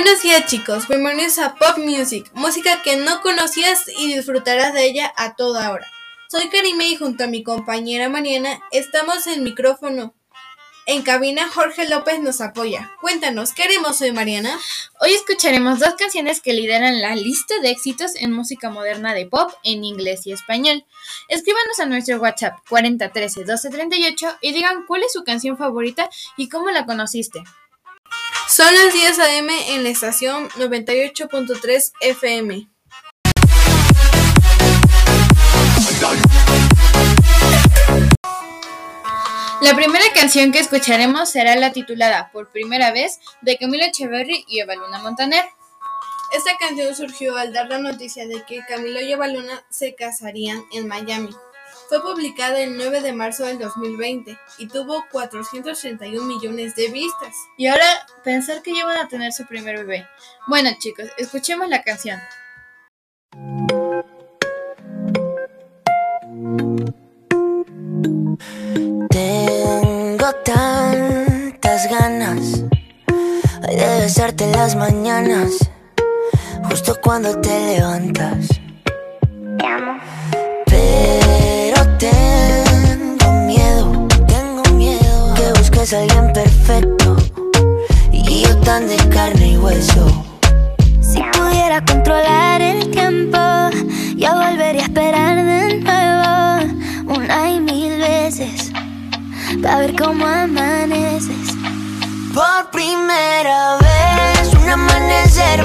Buenos días chicos, bienvenidos a Pop Music, música que no conocías y disfrutarás de ella a toda hora. Soy Karime y junto a mi compañera Mariana estamos en micrófono. En cabina Jorge López nos apoya. Cuéntanos, ¿qué haremos hoy Mariana? Hoy escucharemos dos canciones que lideran la lista de éxitos en música moderna de pop en inglés y español. Escríbanos a nuestro WhatsApp 4013 1238 y digan cuál es su canción favorita y cómo la conociste. Son las 10 a.m. en la estación 98.3 FM. La primera canción que escucharemos será la titulada Por primera vez de Camilo Echeverry y Eva Luna Montaner. Esta canción surgió al dar la noticia de que Camilo y Eva Luna se casarían en Miami. Fue publicada el 9 de marzo del 2020 y tuvo 431 millones de vistas. Y ahora pensar que ya van a tener su primer bebé. Bueno chicos, escuchemos la canción. Tengo tantas ganas de besarte en las mañanas, justo cuando te levantas. Alguien perfecto y yo tan de carne y hueso. Si pudiera controlar el tiempo, yo volvería a esperar de nuevo una y mil veces para ver cómo amaneces. Por primera vez, un amanecer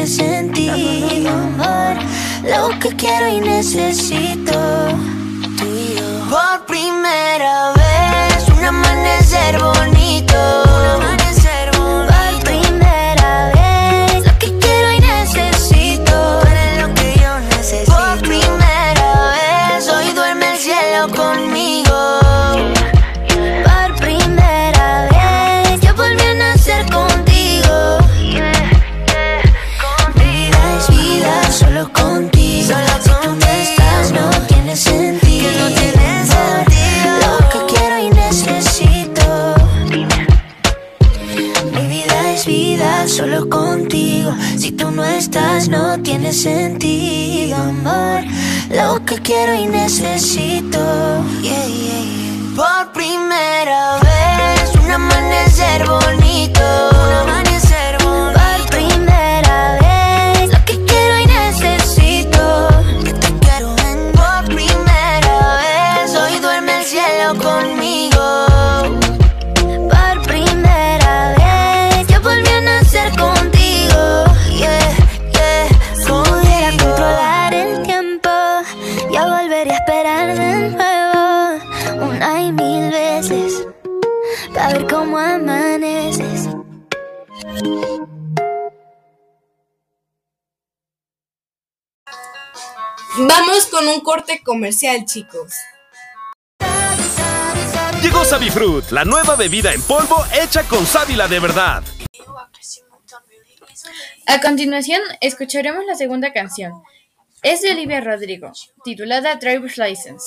tienes en. Lo que quiero y necesito. Por primera vez, un amanecer bonito. que quiero y necesito. Yeah, yeah. Por primera vez, un amanecer bonito. Vamos con un corte comercial, chicos. Llegó Savifruit, la nueva bebida en polvo hecha con sábila de verdad. A continuación, escucharemos la segunda canción. Es de Olivia Rodrigo, titulada Driver's License.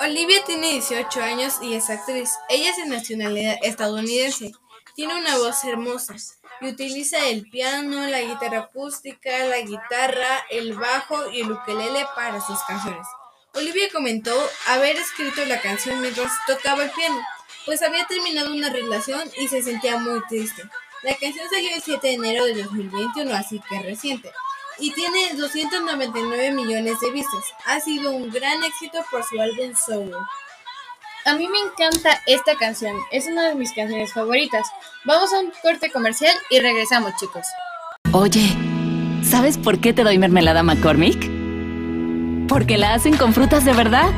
Olivia tiene 18 años y es actriz. Ella es de nacionalidad estadounidense. Tiene una voz hermosa y utiliza el piano, la guitarra acústica, la guitarra, el bajo y el ukelele para sus canciones. Olivia comentó haber escrito la canción mientras tocaba el piano, pues había terminado una relación y se sentía muy triste. La canción salió el 7 de enero de 2021, así que reciente, y tiene 299 millones de vistas. Ha sido un gran éxito por su álbum solo. A mí me encanta esta canción, es una de mis canciones favoritas. Vamos a un corte comercial y regresamos, chicos. Oye, ¿sabes por qué te doy mermelada McCormick? Porque la hacen con frutas de verdad.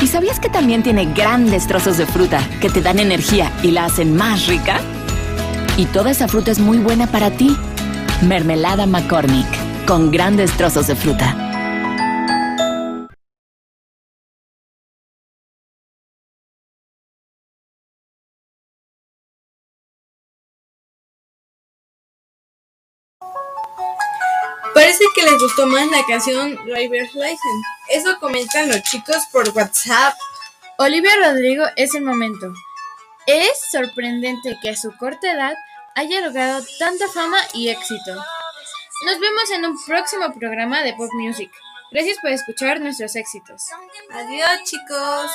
¿Y sabías que también tiene grandes trozos de fruta que te dan energía y la hacen más rica? Y toda esa fruta es muy buena para ti. Mermelada McCormick, con grandes trozos de fruta. Parece que les gustó más la canción Driver's License. Eso comentan los chicos por WhatsApp. Olivia Rodrigo es el momento. Es sorprendente que a su corta edad haya logrado tanta fama y éxito. Nos vemos en un próximo programa de Pop Music. Gracias por escuchar nuestros éxitos. Adiós chicos.